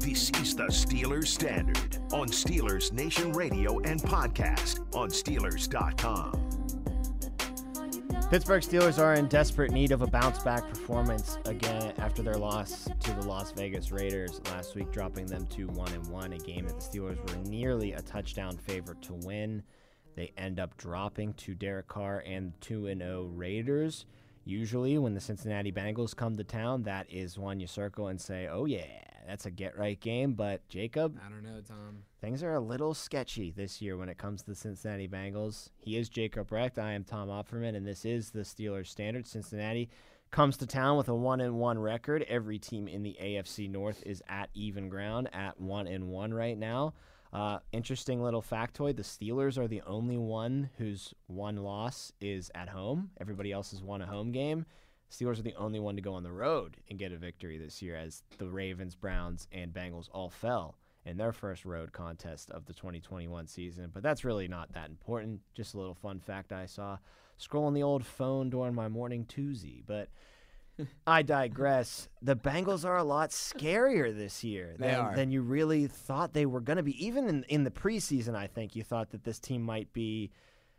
This is the Steelers Standard on Steelers Nation Radio and podcast on Steelers.com. Pittsburgh Steelers are in desperate need of a bounce back performance again after their loss to the Las Vegas Raiders last week, dropping them to 1 and 1, a game that the Steelers were nearly a touchdown favorite to win. They end up dropping to Derek Carr and 2 and 0 Raiders. Usually, when the Cincinnati Bengals come to town, that is one you circle and say, oh, yeah, that's a get right game. But, Jacob, I don't know, Tom. things are a little sketchy this year when it comes to the Cincinnati Bengals. He is Jacob Recht. I am Tom Opferman, and this is the Steelers Standard. Cincinnati comes to town with a one and one record. Every team in the AFC North is at even ground at one and one right now. Uh, interesting little factoid: the Steelers are the only one whose one loss is at home. Everybody else has won a home game. Steelers are the only one to go on the road and get a victory this year, as the Ravens, Browns, and Bengals all fell in their first road contest of the 2021 season. But that's really not that important. Just a little fun fact I saw scrolling the old phone during my morning Tuesday. But I digress. The Bengals are a lot scarier this year than, than you really thought they were going to be. Even in, in the preseason, I think you thought that this team might be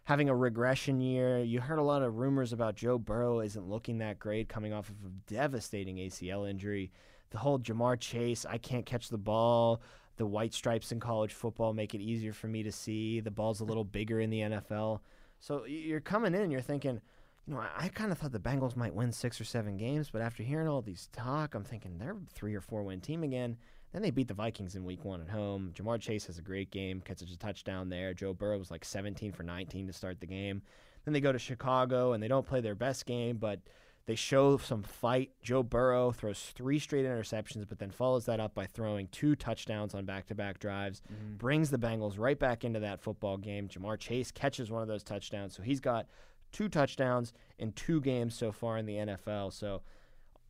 having a regression year. You heard a lot of rumors about Joe Burrow isn't looking that great coming off of a devastating ACL injury. The whole Ja'Marr Chase, I can't catch the ball. The white stripes in college football make it easier for me to see. The ball's a little bigger in the NFL. So you're coming in, you're thinking, you know, I, I kind of thought the Bengals might win six or seven games, but after hearing all these talk, I'm thinking they're a three or four win team again. Then they beat the Vikings in week one at home. Ja'Marr Chase has a great game, catches a touchdown there. Joe Burrow was like 17 for 19 to start the game. Then they go to Chicago and they don't play their best game, but they show some fight. Joe Burrow throws three straight interceptions, but then follows that up by throwing two touchdowns on back to back drives, mm-hmm. brings the Bengals right back into that football game. Ja'Marr Chase catches one of those touchdowns. So he's got two touchdowns in two games so far in the NFL. So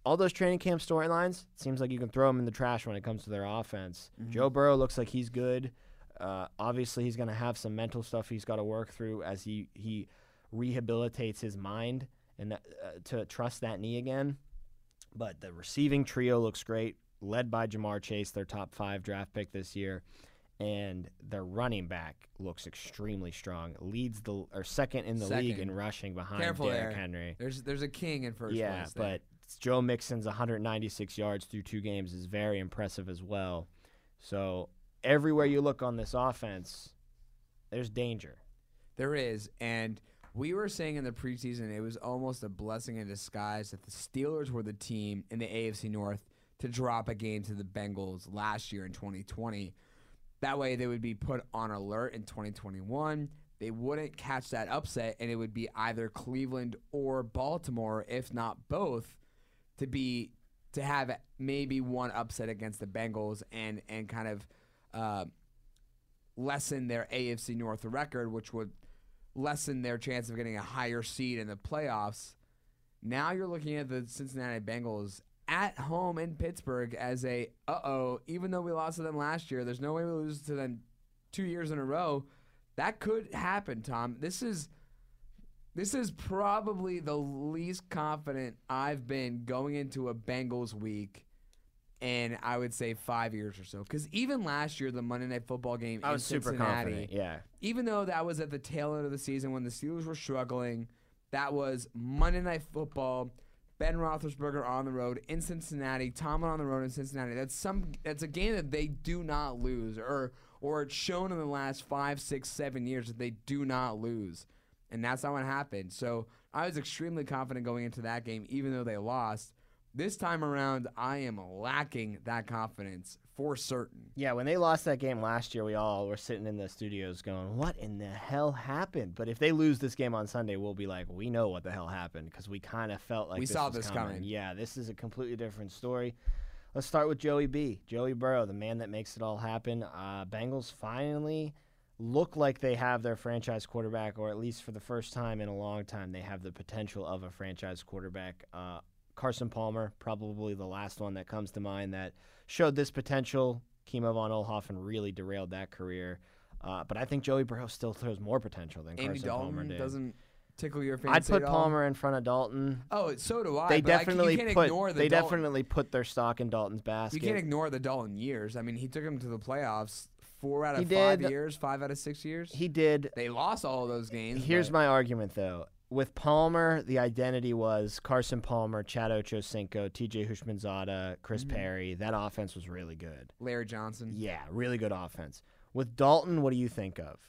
all those training camp storylines, seems like you can throw them in the trash when it comes to their offense. Joe Burrow looks like he's good. Uh, obviously, he's going to have some mental stuff he's got to work through as he he rehabilitates his mind and that, uh, to trust that knee again. But the receiving trio looks great, led by Ja'Marr Chase, their top five draft pick this year, and their running back looks extremely strong. Leads the or second in the league in rushing behind Careful Derrick there. Henry. There's there's a king in first Yeah, but Joe Mixon's 196 yards through two games is very impressive as well. So everywhere you look on this offense, there's danger. There is, and we were saying in the preseason it was almost a blessing in disguise that the Steelers were the team in the AFC North to drop a game to the Bengals last year in 2020. That way, they would be put on alert in 2021. They wouldn't catch that upset, and it would be either Cleveland or Baltimore, if not both, to be to have maybe one upset against the Bengals and and kind of uh, lessen their AFC North record, which would lessen their chance of getting a higher seed in the playoffs. Now you're looking at the Cincinnati Bengals at home in Pittsburgh as a uh oh, even though we lost to them last year, there's no way we lose to them two years in a row. That could happen, Tom. This is this is probably the least confident I've been going into a Bengals week in I would say five years or so. Because even last year, the Monday Night Football game I in was super Cincinnati, confident. Yeah. even though that was at the tail end of the season when the Steelers were struggling, that was Monday Night Football. Ben Roethlisberger on the road in Cincinnati, Tomlin on the road in Cincinnati. That's some. That's a game that they do not lose, or or it's shown in the last five, six, seven years that they do not lose, and that's not what happened. So I was extremely confident going into that game, even though they lost. This time around, I am lacking that confidence for certain. Yeah, when they lost that game last year, we all were sitting in the studios going, "What in the hell happened?" But if they lose this game on Sunday, we'll be like, "We know what the hell happened" because we kind of felt like We this saw was this coming. coming. Yeah, this is a completely different story. Let's start with Joey B. Joey Burrow, the man that makes it all happen. Uh, Bengals finally look like they have their franchise quarterback, or at least for the first time in a long time, they have the potential of a franchise quarterback. Uh, Carson Palmer, probably the last one that comes to mind that showed this potential. Kimo von Oelhoffen really derailed that career. Uh, but I think Joey Burrow still throws more potential than Andy Carson Dalton Palmer did. doesn't tickle your fancy I'd put? Palmer in front of Dalton. Oh, so do I. They but definitely can't put ignore the they Dalton- definitely put their stock in Dalton's basket. You can't ignore the Dalton years. I mean, he took him to the playoffs four out of He five did. years, five out of six years. he did. they lost all of those games. Here's but my argument though. With Palmer, the identity was Carson Palmer, Chad Ochocinco, T.J. Houshmandzadeh, Chris Mm-hmm. Perry. That offense was really good. Larry Johnson, Yeah, really good offense. With Dalton, what do you think of?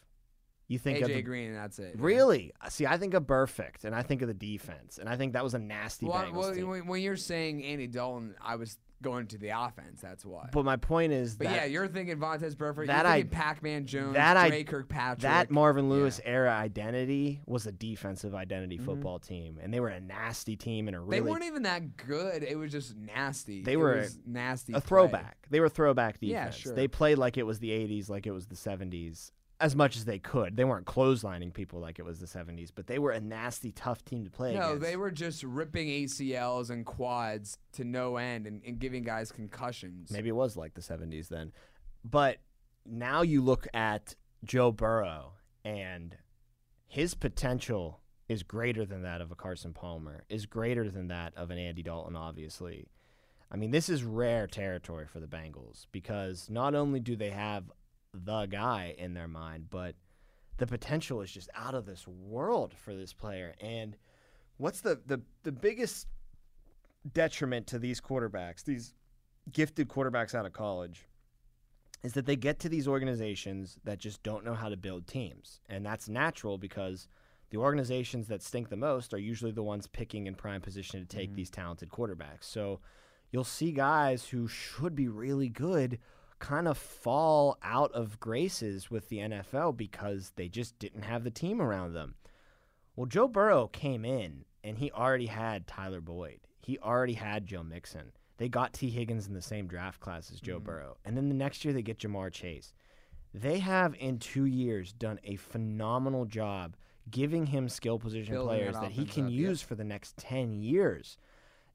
You think of AJ the, Green, and that's it. really? See, I think of perfect, and I think of the defense, and I think that was a nasty Well, well, when you're saying Andy Dalton, I was going to the offense. That's why. But my point is But that yeah, you're thinking Vontaze Burfict. that you're I- Pac-Man Jones, that I- Kirkpatrick. that Marvin Lewis era identity was a defensive identity Mm-hmm. football team, and they were a nasty team and a They weren't even that good. It was just nasty. They It were nasty. a play. throwback. They were throwback Yeah, defense. sure. They played like it was the 80s, like it was the 70s, as much as they could. They weren't clotheslining people like it was the 70s, but they were a nasty, tough team to play No, against. they were just ripping ACLs and quads to no end and, and giving guys concussions. Maybe it was like the 70s then. But now you look at Joe Burrow, and his potential is greater than that of a Carson Palmer, is greater than that of an Andy Dalton, obviously. I mean, this is rare territory for the Bengals because not only do they have the guy in their mind, but the potential is just out of this world for this player. And what's the, the, the biggest detriment to these quarterbacks, these gifted quarterbacks out of college is that they get to these organizations that just don't know how to build teams. And that's natural because the organizations that stink the most are usually the ones picking in prime position to take mm-hmm. these talented quarterbacks. So you'll see guys who should be really good kind of fall out of graces with the NFL because they just didn't have the team around them. Well, Joe Burrow came in and he already had Tyler Boyd. He already had Joe Mixon. They got Tee Higgins in the same draft class as Joe mm-hmm. Burrow. And then the next year they get Ja'Marr Chase. They have in two years done a phenomenal job giving him skill position Building players that he can up, use for the next 10 years.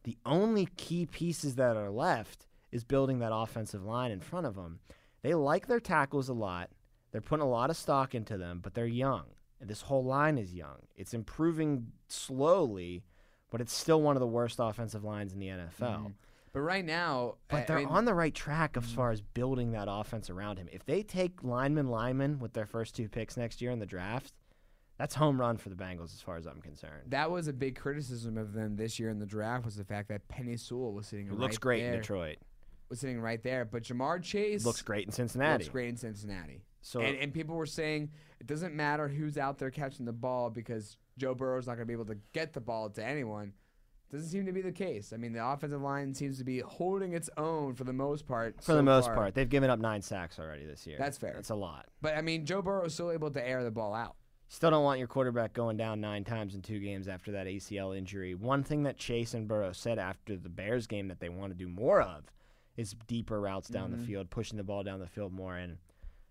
The only key pieces that are left is building that offensive line in front of them. They like their tackles a lot. They're putting a lot of stock into them, but they're young. And this whole line is young. It's improving slowly, but it's still one of the worst offensive lines in the NFL. Mm-hmm. But right now, But I they're mean, on the right track as mm-hmm. far as building that offense around him. If they take lineman lineman with their first two picks next year in the draft, that's home run for the Bengals as far as I'm concerned. that was a big criticism of them this year in the draft was the fact that Penei Sewell was sitting It right looks great there, in Detroit. Was sitting right there, but Ja'Marr Chase Looks great in Cincinnati. looks great in Cincinnati. So and, and people were saying it doesn't matter who's out there catching the ball because Joe Burrow's not going to be able to get the ball to anyone. Doesn't seem to be the case. I mean, the offensive line seems to be holding its own for the most part. for so the most far. part, they've given up nine sacks already this year. That's fair. That's a lot. But I mean, Joe Burrow is still able to air the ball out. Still don't want your quarterback going down nine times in two games after that ACL injury. One thing that Chase and Burrow said after the Bears game that they want to do more of is deeper routes down Mm-hmm. the field, pushing the ball down the field more. And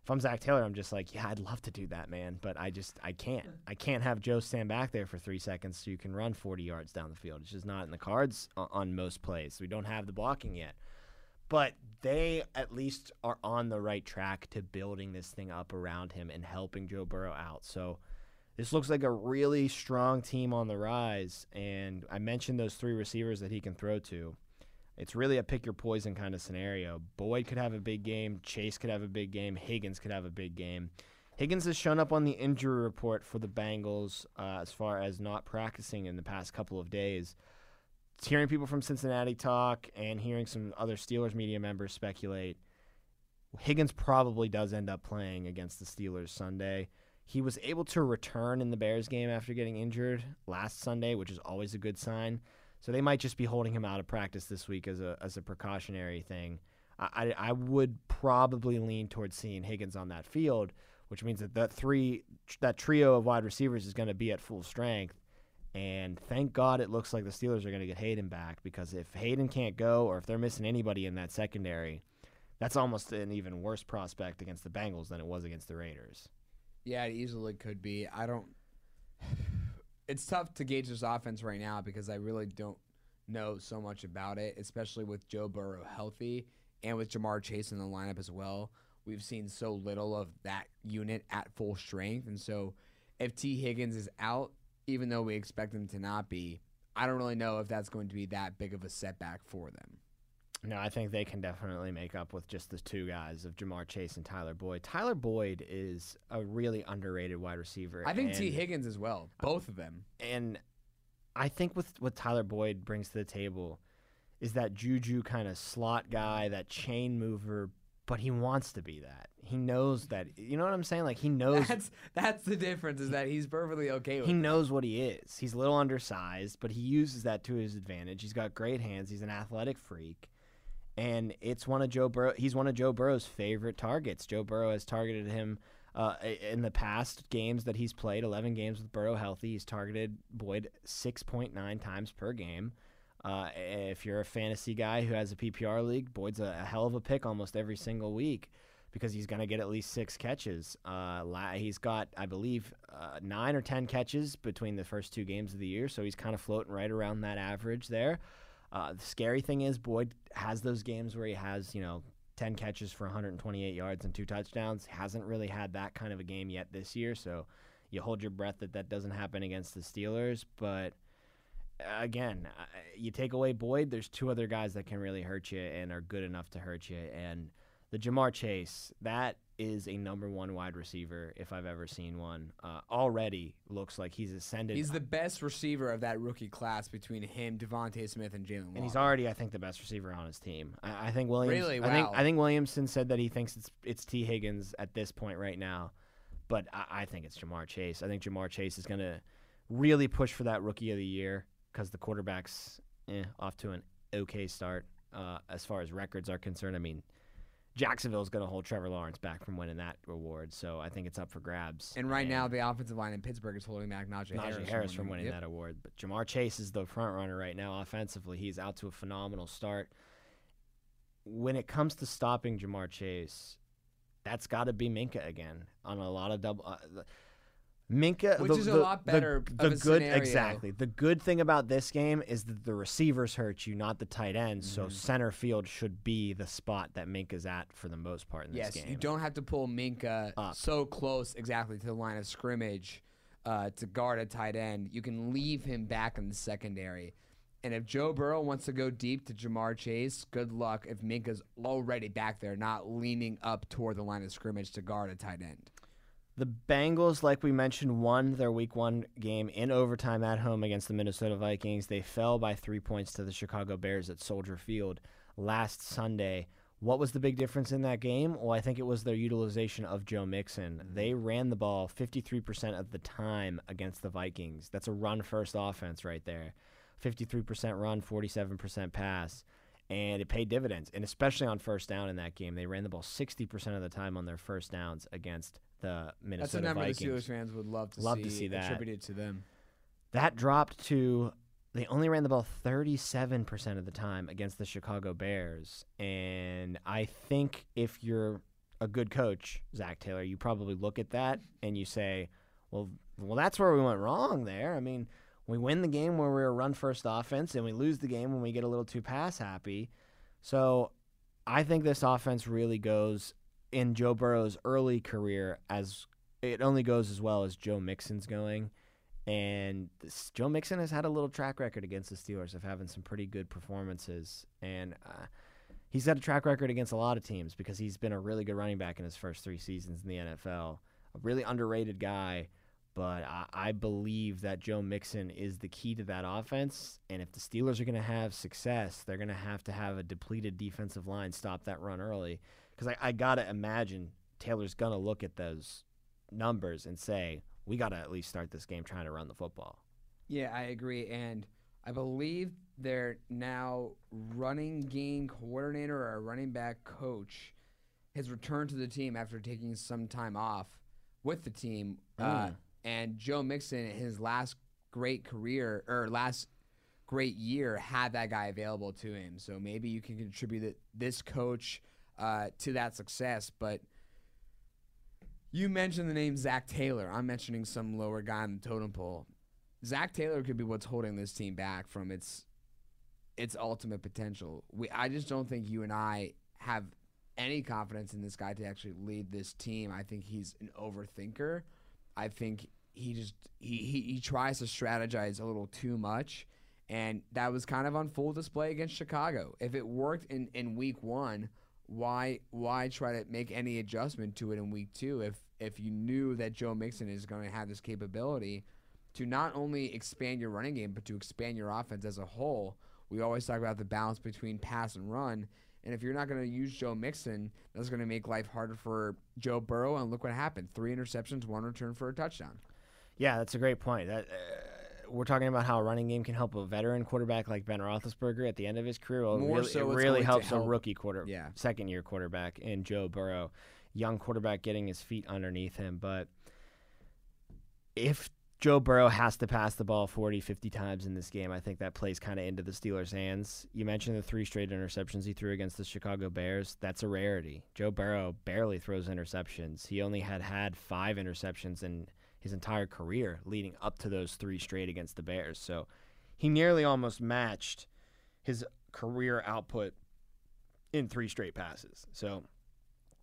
if I'm Zac Taylor, I'm just like, yeah, I'd love to do that, man, but I just I can't. I can't have Joe stand back there for three seconds so you can run 40 yards down the field. It's just not in the cards on most plays. We don't have the blocking yet but they at least are on the right track to building this thing up around him and helping Joe Burrow out. So this looks like a really strong team on the rise. And I mentioned those three receivers that he can throw to. It's really a pick your poison kind of scenario. Boyd could have a big game. Chase could have a big game. Higgins could have a big game. Higgins has shown up on the injury report for the Bengals uh, as far as not practicing in the past couple of days hearing people from Cincinnati talk and hearing some other Steelers media members speculate, Higgins probably does end up playing against the Steelers Sunday. He was able to return in the Bears game after getting injured last Sunday, which is always a good sign. So they might just be holding him out of practice this week as a as a precautionary thing. I, I, would probably lean towards seeing Higgins on that field, which means that that three that trio of wide receivers is going to be at full strength. And thank God it looks like the Steelers are going to get Haden back because if Haden can't go or if they're missing anybody in that secondary, that's almost an even worse prospect against the Bengals than it was against the Raiders. Yeah, it easily could be. I don't. It's tough to gauge this offense right now because I really don't know so much about it, especially with Joe Burrow healthy and with Ja'Marr Chase in the lineup as well, we've seen so little of that unit at full strength. And so if Tee Higgins is out, even though we expect him to not be, I don't really know if that's going to be that big of a setback for them. No, I think they can definitely make up with just the two guys of Ja'Marr Chase and Tyler Boyd. Tyler Boyd is a really underrated wide receiver. I think Tee Higgins as well, both of them. and I think with what Tyler Boyd brings to the table is that juju kind of slot guy, that chain mover, but he wants to be that. He knows that. You know what I'm saying? Like he knows That's that's the difference is that he's perfectly okay with he it. knows what he is. He's a little undersized, but he uses that to his advantage. He's got great hands. He's an athletic freak. And it's one of Joe Burrow. He's one of Joe Burrow's favorite targets. Joe Burrow has targeted him uh, in the past games that he's played. Eleven games with Burrow healthy, he's targeted Boyd six point nine times per game. Uh, if you're a fantasy guy who has a PPR league, Boyd's a, a hell of a pick almost every single week because he's going to get at least six catches. Uh, he's got, I believe, uh, nine or ten catches between the first two games of the year, so he's kind of floating right around that average there. Uh, the scary thing is Boyd has those games where he has, you know, 10 catches for 128 yards and two touchdowns. Hasn't really had that kind of a game yet this year, so you hold your breath that that doesn't happen against the Steelers. But uh, again, uh, you take away Boyd, there's two other guys that can really hurt you and are good enough to hurt you. And the Ja'Marr Chase, that is a number one wide receiver if I've ever seen one. Uh, already looks like he's ascended. He's the best receiver of that rookie class between him, DeVonta Smith, and Jalen. and he's already, I think, the best receiver on his team. I, I think Williams. Really? I think Wow. I think Williamson said that he thinks it's it's Tee Higgins at this point right now, but I, I think it's Ja'Marr Chase. I think Ja'Marr Chase is going to really push for that Rookie of the Year because the quarterback's eh, off to an okay start uh, as far as records are concerned. I mean, Jacksonville's going to hold Trevor Lawrence back from winning that award, so I think it's up for grabs. And right now, the offensive line in Pittsburgh is holding back Najee, Najee Harris, Harris, from winning Yep. that award. But Ja'Marr Chase is the front runner right now offensively. He's out to a phenomenal start. When it comes to stopping Ja'Marr Chase, that's got to be Minkah again on a lot of double. Uh, Minkah, Which the, is a the- lot better The, of a good, scenario. exactly. The good thing about this game is that the receivers hurt you, not the tight ends. So Mhm. center field should be the spot that Minkah's at for the most part in this Yes, game. you don't have to pull Minkah Up. so close exactly to the line of scrimmage uh, to guard a tight end. You can leave him back in the secondary. And if Joe Burrow wants to go deep to Ja'Marr Chase, good luck if Minkah's already back there, not leaning up toward the line of scrimmage to guard a tight end. The Bengals, like we mentioned, won their week one game in overtime at home against the Minnesota Vikings. They fell by three points to the Chicago Bears at Soldier Field last Sunday. What was the big difference in that game? Well, I think it was their utilization of Joe Mixon. They ran the ball 53% of the time against the Vikings. That's a run first offense right there. 53% run, 47% pass. And it paid dividends, and especially on first down in that game. They ran the ball 60% of the time on their first downs against the Minnesota That's a number Vikings. the Steelers fans would love to Love see, to see that. attributed to them. That dropped to they only ran the ball 37% of the time against the Chicago Bears. And I think if you're a good coach, Zac Taylor, you probably look at that and you say, well, well, that's where we went wrong there. I mean, we win the game where we're a run first offense, and we lose the game when we get a little too pass happy. So I think this offense really goes in Joe Burrow's early career as it only goes as well as Joe Mixon's going. And this, Joe Mixon has had a little track record against the Steelers of having some pretty good performances. And uh, he's had a track record against a lot of teams because he's been a really good running back in his first three seasons in the NFL. A really underrated guy. But I, I believe that Joe Mixon is the key to that offense. And if the Steelers are going to have success, they're going to have to have a depleted defensive line stop that run early. Because I, I got to imagine Taylor's going to look at those numbers and say, we got to at least start this game trying to run the football. Yeah, I agree. And I believe their now running game coordinator or running back coach has returned to the team after taking some time off with the team. Uh, Mm. And Joe Mixon, his last great career or last great year, had that guy available to him. So maybe you can contribute this coach uh, to that success. But you mentioned the name Zac Taylor. I'm mentioning some lower guy on the totem pole. Zac Taylor could be what's holding this team back from its its ultimate potential. We I just don't think you and I have any confidence in this guy to actually lead this team. I think he's an overthinker. I think he just he, he, he tries to strategize a little too much. And that was kind of on full display against Chicago. If it worked in, in week one, why why try to make any adjustment to it in week two if if you knew that Joe Mixon is going to have this capability to not only expand your running game but to expand your offense as a whole. We always talk about the balance between pass and run. And if you're not going to use Joe Mixon, that's going to make life harder for Joe Burrow. And look what happened: three interceptions, one return for a touchdown. Yeah, that's a great point. That uh, we're talking about how a running game can help a veteran quarterback like Ben Roethlisberger at the end of his career. Well, More really, so it really helps help- a rookie quarter, Yeah. second year quarterback in Joe Burrow, young quarterback getting his feet underneath him. But if Joe Burrow has to pass the ball 40, 50 times in this game, I think that plays kind of into the Steelers' hands. You mentioned the three straight interceptions he threw against the Chicago Bears. That's a rarity. Joe Burrow barely throws interceptions. He only had had five interceptions in his entire career leading up to those three straight against the Bears. So he nearly almost matched his career output in three straight passes. So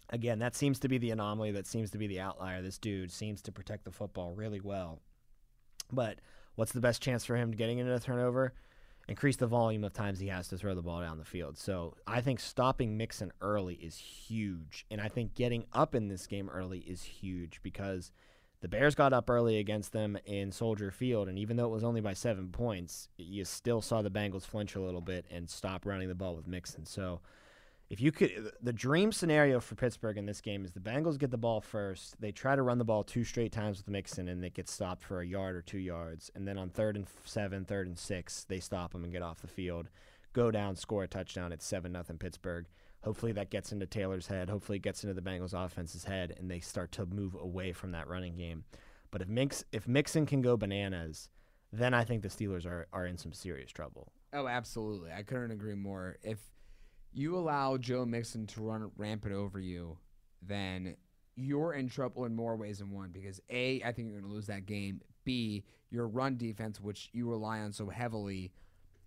again, that seems to be the anomaly. That seems to be the outlier. This dude seems to protect the football really well. But what's the best chance for him getting into a turnover? Increase the volume of times he has to throw the ball down the field. So I think stopping Mixon early is huge. And I think getting up in this game early is huge because the Bears got up early against them in Soldier Field. And even though it was only by seven points, you still saw the Bengals flinch a little bit and stop running the ball with Mixon. So if you could the dream scenario for Pittsburgh in this game is the Bengals get the ball first, they try to run the ball two straight times with Mixon and it gets stopped for a yard or two yards, and then on third and seven, third and six, they stop them and get off the field, go down, score a touchdown. It's seven nothing Pittsburgh. Hopefully that gets into Taylor's head. Hopefully it gets into the Bengals offense's head, and they start to move away from that running game. But if Mix if Mixon can go bananas, then I think the Steelers are are in some serious trouble. Oh, absolutely. I couldn't agree more. If you allow Joe Mixon to run rampant over you, then you're in trouble in more ways than one because A, I think you're going to lose that game. B, your run defense, which you rely on so heavily,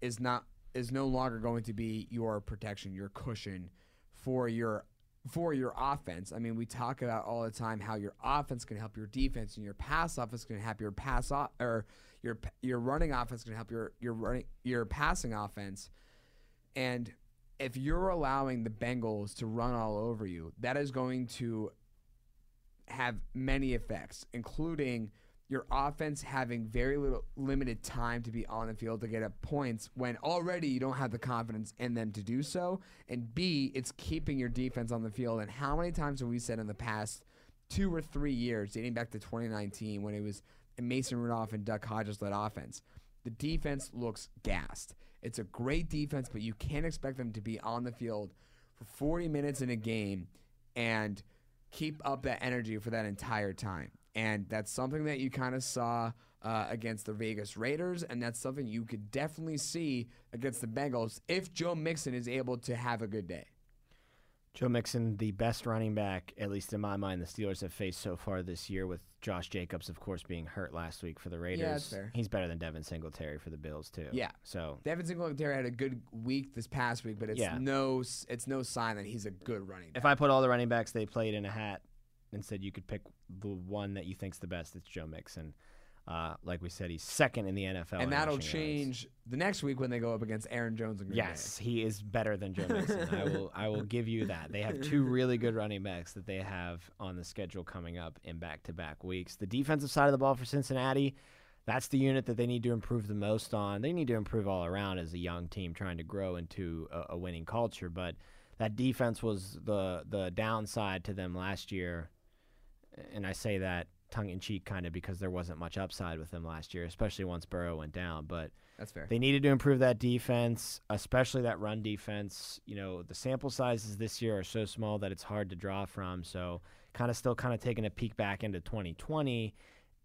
is not is no longer going to be your protection, your cushion for your for your offense. I mean, we talk about all the time how your offense can help your defense and your pass offense can help your pass off or your your running offense can help your your running your passing offense. And if you're allowing the Bengals to run all over you, that is going to have many effects, including your offense having very little limited time to be on the field to get up points when already you don't have the confidence in them to do so. And B, it's keeping your defense on the field. And how many times have we said in the past two or three years, dating back to 2019, when it was Mason Rudolph and Duck Hodges led offense, the defense looks gassed. It's a great defense, but you can't expect them to be on the field for 40 minutes in a game and keep up that energy for that entire time. And that's something that you kind of saw uh, against the Vegas Raiders, and that's something you could definitely see against the Bengals if Joe Mixon is able to have a good day. Joe Mixon, the best running back, at least in my mind, the Steelers have faced so far this year, with Josh Jacobs, of course, being hurt last week for the Raiders. that's fair. He's better than Devin Singletary for the Bills too. Yeah. So Devin Singletary had a good week this past week, but it's Yeah. no it's no sign that he's a good running back. if I put all the running backs they played in a hat and said you could pick the one that you think's the best, it's Joe Mixon. Uh, like we said, he's second in the NFL. and that'll rushing yards. change the next week when they go up against Aaron Jones and Green Yes, he is better than Joe Mixon. I will I will give you that. They have two really good running backs that they have on the schedule coming up in back-to-back weeks. The defensive side of the ball for Cincinnati, that's the unit that they need to improve the most on. They need to improve all around as a young team trying to grow into a, a winning culture, but that defense was the the downside to them last year. And I say that tongue in cheek kind of because there wasn't much upside with them last year, especially once Burrow went down, but That's fair. they needed to improve that defense, especially that run defense. You know, the sample sizes this year are so small that it's hard to draw from. So, kind of still kind of taking a peek back into 2020,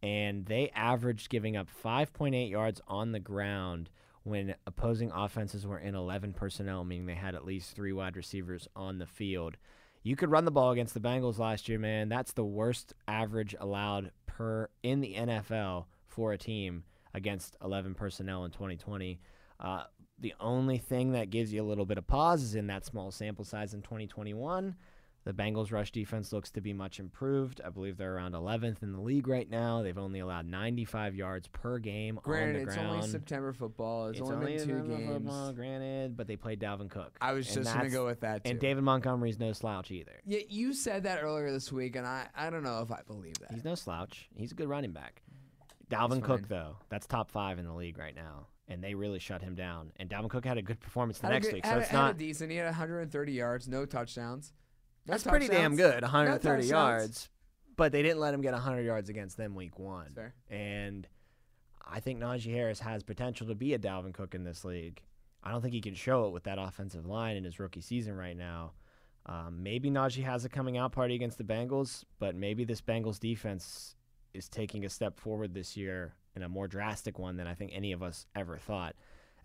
and they averaged giving up 5.8 yards on the ground when opposing offenses were in 11 personnel, meaning they had at least three wide receivers on the field. You could run the ball against the Bengals last year, man. That's the worst average allowed per in the NFL for a team against 11 personnel in 2020. Uh, The only thing that gives you a little bit of pause is in that small sample size in 2021. The Bengals' rush defense looks to be much improved. I believe they're around 11th in the league right now. They've only allowed 95 yards per game Granted, on the city. Granted, it's only September football. It's, It's only been two games. football, granted, but they played Dalvin Cook. I was just gonna go with that too. And David Montgomery's no slouch either. yeah, you said that earlier this week, and I, I don't know if I believe that. He's no slouch. He's a good running back. Dalvin He's Cook, fine. though, that's top five in the league right now, and they really shut him down. And Dalvin Cook had a good performance the Had next good- week, had so a- it's had a not. decent. He had 130 yards, no touchdowns. That's pretty damn good, 130 yards. But they didn't let him get 100 yards against them week one. Fair. And I think Najee Harris has potential to be a Dalvin Cook in this league. I don't think he can show it with that offensive line in his rookie season right now. Um, maybe Najee has a coming out party against the Bengals, but maybe this Bengals defense is taking a step forward this year in a more drastic one than I think any of us ever thought.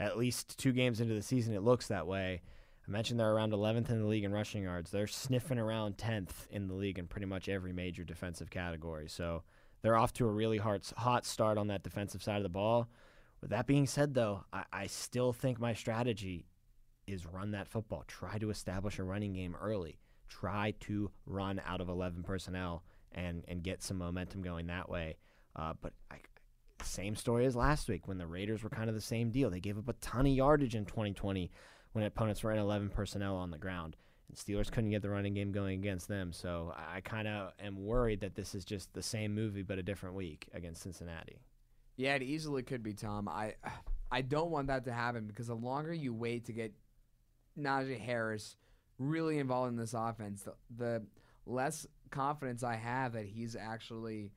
At least two games into the season, it looks that way. I mentioned they're around 11th in the league in rushing yards. They're sniffing around 10th in the league in pretty much every major defensive category. So they're off to a really hard, hot start on that defensive side of the ball. With that being said, though, I, I still think my strategy is run that football. Try to establish a running game early. Try to run out of 11 personnel and, and get some momentum going that way. Uh, but I, same story as last week when the Raiders were kind of the same deal. They gave up a ton of yardage in 2020 when opponents were in 11 personnel on the ground. And Steelers couldn't get the running game going against them. So I, kind of am worried that this is just the same movie but a different week against Cincinnati. Yeah, it easily could be Tom. I I don't want that to happen because the longer you wait to get Najee Harris really involved in this offense, the, the less confidence I have that he's actually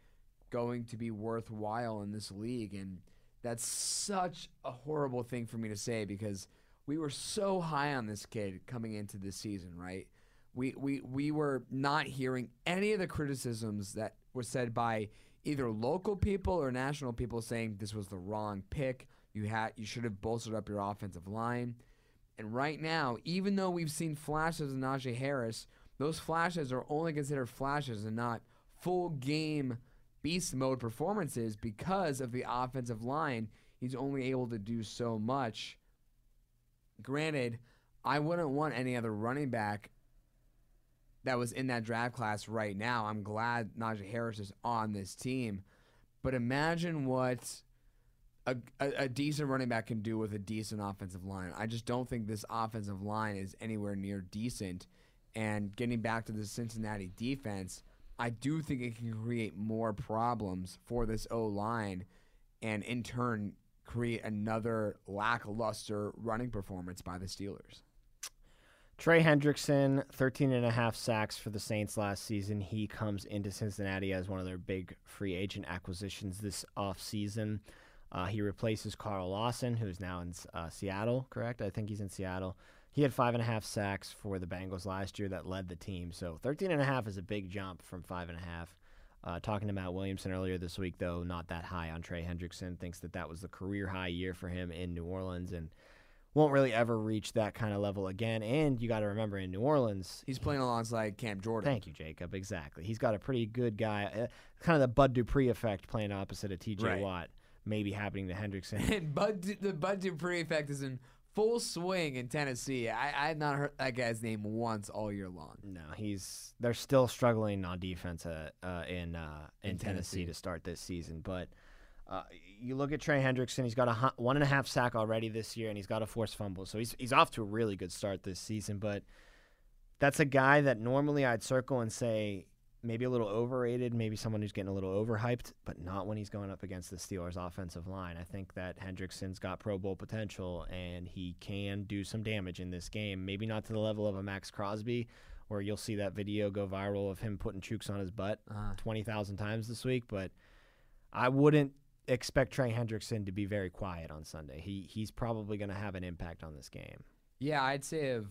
going to be worthwhile in this league. And that's such a horrible thing for me to say because we were so high on this kid coming into this season, right? We we we were not hearing any of the criticisms that were said by either local people or national people saying this was the wrong pick. You had you should have bolstered up your offensive line. And right now, even though we've seen flashes of Najee Harris, those flashes are only considered flashes and not full game beast mode performances because of the offensive line. He's only able to do so much. Granted, I wouldn't want any other running back that was in that draft class right now. I'm glad Najee Harris is on this team. But imagine what a, a, a decent running back can do with a decent offensive line. I just don't think this offensive line is anywhere near decent. And getting back to the Cincinnati defense, I do think it can create more problems for this O line and in turn create another lackluster running performance by the Steelers. Trey Hendrickson, 13 and a half sacks for the Saints last season. He comes into Cincinnati as one of their big free agent acquisitions this offseason. Uh, he replaces Carl Lawson, who's now in uh, Seattle, correct? I think he's in Seattle. He had five and a half sacks for the Bengals last year that led the team. So 13 and a half is a big jump from five and a half. Uh, talking to Matt Williamson earlier this week, though, not that high on Trey Hendrickson. Thinks that that was the career high year for him in New Orleans and won't really ever reach that kind of level again. And you got to remember in New Orleans, He's playing alongside Cam Jordan. Thank you, Jacob. Exactly. He's got a pretty good guy, uh, kind of the Bud Dupree effect playing opposite of T.J. Right. Watt, maybe happening to Hendrickson. And Bud, the Bud Dupree effect is in full swing in Tennessee. I, I had not heard that guy's name once all year long. no, he's they're still struggling on defense uh, uh, in uh, in, In Tennessee. Tennessee. to start this season, but. Uh, you look at Trey Hendrickson; he's got a one and a half sack already this year, and he's got a forced fumble. So he's he's off to a really good start this season. But that's a guy that normally I'd circle and say maybe a little overrated, maybe someone who's getting a little overhyped, but not when he's going up against the Steelers' offensive line. I think that Hendrickson's got Pro Bowl potential, and he can do some damage in this game. Maybe not to the level of a Maxx Crosby, where you'll see that video go viral of him putting chooks on his butt Uh, twenty thousand times this week, but I wouldn't expect Trey Hendrickson to be very quiet on Sunday. He he's probably going to have an impact on this game, yeah, I'd say of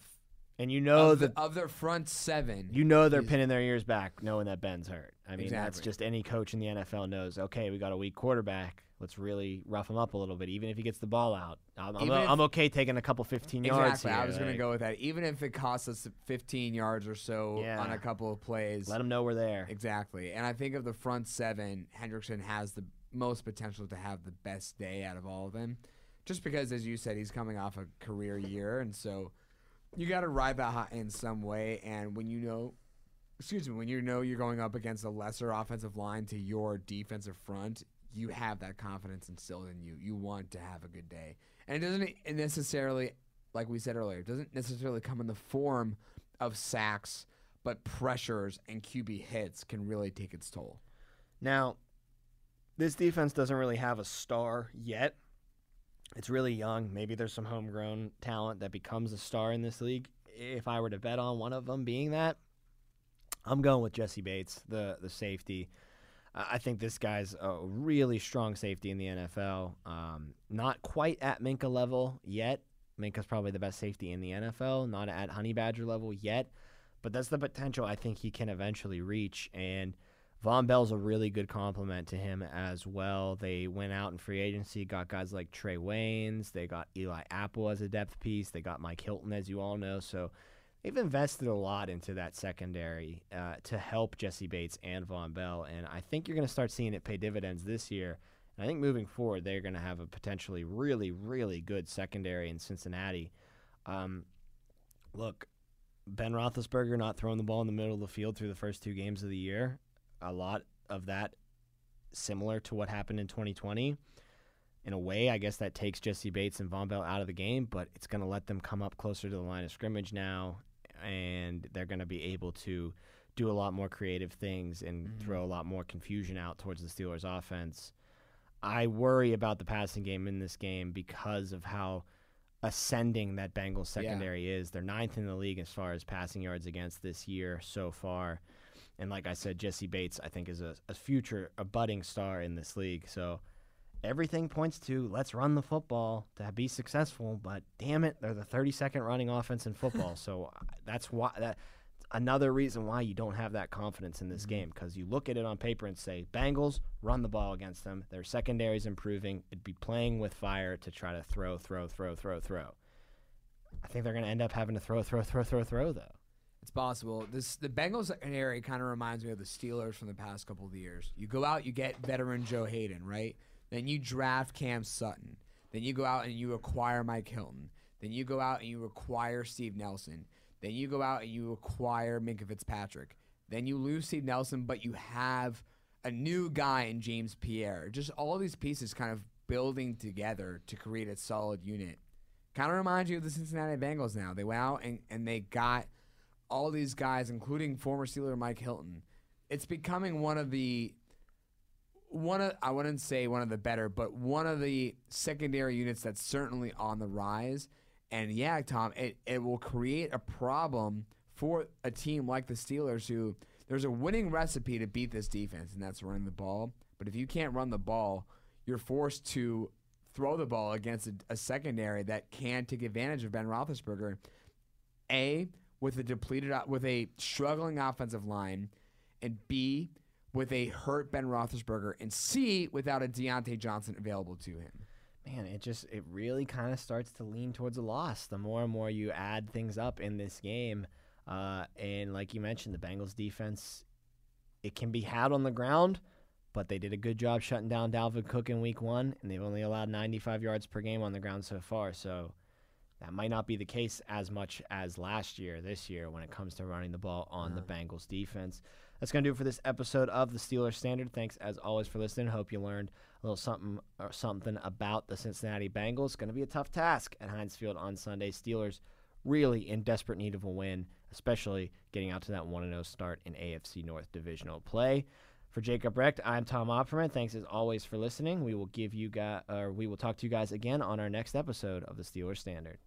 and you know of, that the, of their front seven. you know they're he's- pinning their ears back, knowing that Ben's hurt. I mean, that's just any coach in the NFL knows. Okay, we got a weak quarterback. Let's really rough him up a little bit, even if he gets the ball out. I'm, I'm, if- I'm okay taking a couple 15 yards. exactly. I was going to go with that. Even if it costs us 15 yards or so Yeah. on a couple of plays. Let them know we're there. Exactly. And I think of the front seven, Hendrickson has the most potential to have the best day out of all of them. just because, as you said, he's coming off a career year, and so you got to ride that hot in some way. And when you know, excuse me, when you know you're going up against a lesser offensive line to your defensive front, you have that confidence instilled in you. You want to have a good day, and it doesn't necessarily, like we said earlier, doesn't necessarily come in the form of sacks, but pressures and QB hits can really take its toll. Now, this defense doesn't really have a star yet. It's really young. Maybe there's some homegrown talent that becomes a star in this league. If I were to bet on one of them being that, I'm going with Jessie Bates, the the safety. I think this guy's a really strong safety in the NFL. Um, not quite at Minkah level yet. Minkah's probably the best safety in the NFL, not at Honey Badger level yet, but that's the potential I think he can eventually reach. And Vonn Bell's a really good compliment to him as well. They went out in free agency, got guys like Trae Waynes, they got Eli Apple as a depth piece, they got Mike Hilton, as you all know. So they've invested a lot into that secondary uh, to help Jessie Bates and Vonn Bell, and I think you're going to start seeing it pay dividends this year. And I think moving forward, they're going to have a potentially really, really good secondary in Cincinnati. Um, look, Ben Roethlisberger not throwing the ball in the middle of the field through the first two games of the year, a lot of that similar to what happened in 2020 in a way, I guess that takes Jessie Bates and Vonn Bell out of the game, but it's going to let them come up closer to the line of scrimmage now and they're going to be able to do a lot more creative things and mm-hmm. throw a lot more confusion out towards the Steelers' offense. I worry about the passing game in this game because of how ascending that Bengals secondary yeah. is. They're ninth in the league as far as passing yards against this year so far. And like I said, Jessie Bates, I think, is a, a future, a budding star in this league. So everything points to let's run the football to be successful. But damn it, they're the 32nd running offense in football. so uh, that's why that another reason why you don't have that confidence in this mm-hmm. game because you look at it on paper and say Bengals run the ball against them. Their secondary is improving. It'd be playing with fire to try to throw, throw, throw, throw, throw. I think they're going to end up having to throw, throw, throw, throw, throw though. It's possible. This the Bengals secondary kind of reminds me of the Steelers from the past couple of years. You go out, you get veteran Joe Haden, right? Then you draft Cam Sutton. Then you go out and you acquire Mike Hilton. Then you go out and you acquire Steve Nelson. Then you go out and you acquire Minkah Fitzpatrick. Then you lose Steve Nelson, but you have a new guy in James Pierre. Just all these pieces kind of building together to create a solid unit. Kind of reminds you of the Cincinnati Bengals now. They went out and, and they got all these guys, including former Steeler Mike Hilton. It's becoming one of the one of I wouldn't say one of the better, but one of the secondary units that's certainly on the rise. And yeah, Tom, it, it will create a problem for a team like the Steelers who there's a winning recipe to beat this defense, and that's running the ball. But if you can't run the ball, you're forced to throw the ball against a, a secondary that can take advantage of Ben Roethlisberger. A with a depleted with a struggling offensive line, and B with a hurt Ben Roethlisberger, and C without a Diontae Johnson available to him. Man, it just it really kind of starts to lean towards a loss the more and more you add things up in this game. Uh, and like you mentioned, the Bengals defense it can be had on the ground, but they did a good job shutting down Dalvin Cook in Week One, and they've only allowed 95 yards per game on the ground so far. So that might not be the case as much as last year, this year, when it comes to running the ball on the uh-huh. Bengals defense. That's going to do it for this episode of the Steelers Standard. Thanks as always for listening. Hope you learned a little something or something about the Cincinnati Bengals. It's going to be a tough task at Heinz Field on Sunday. Steelers really in desperate need of a win, especially getting out to that 1 0 start in AFC North divisional play. For Jacob Recht, I'm Tom Opperman. Thanks as always for listening. We will give you guys, or we will talk to you guys again on our next episode of the Steelers Standard.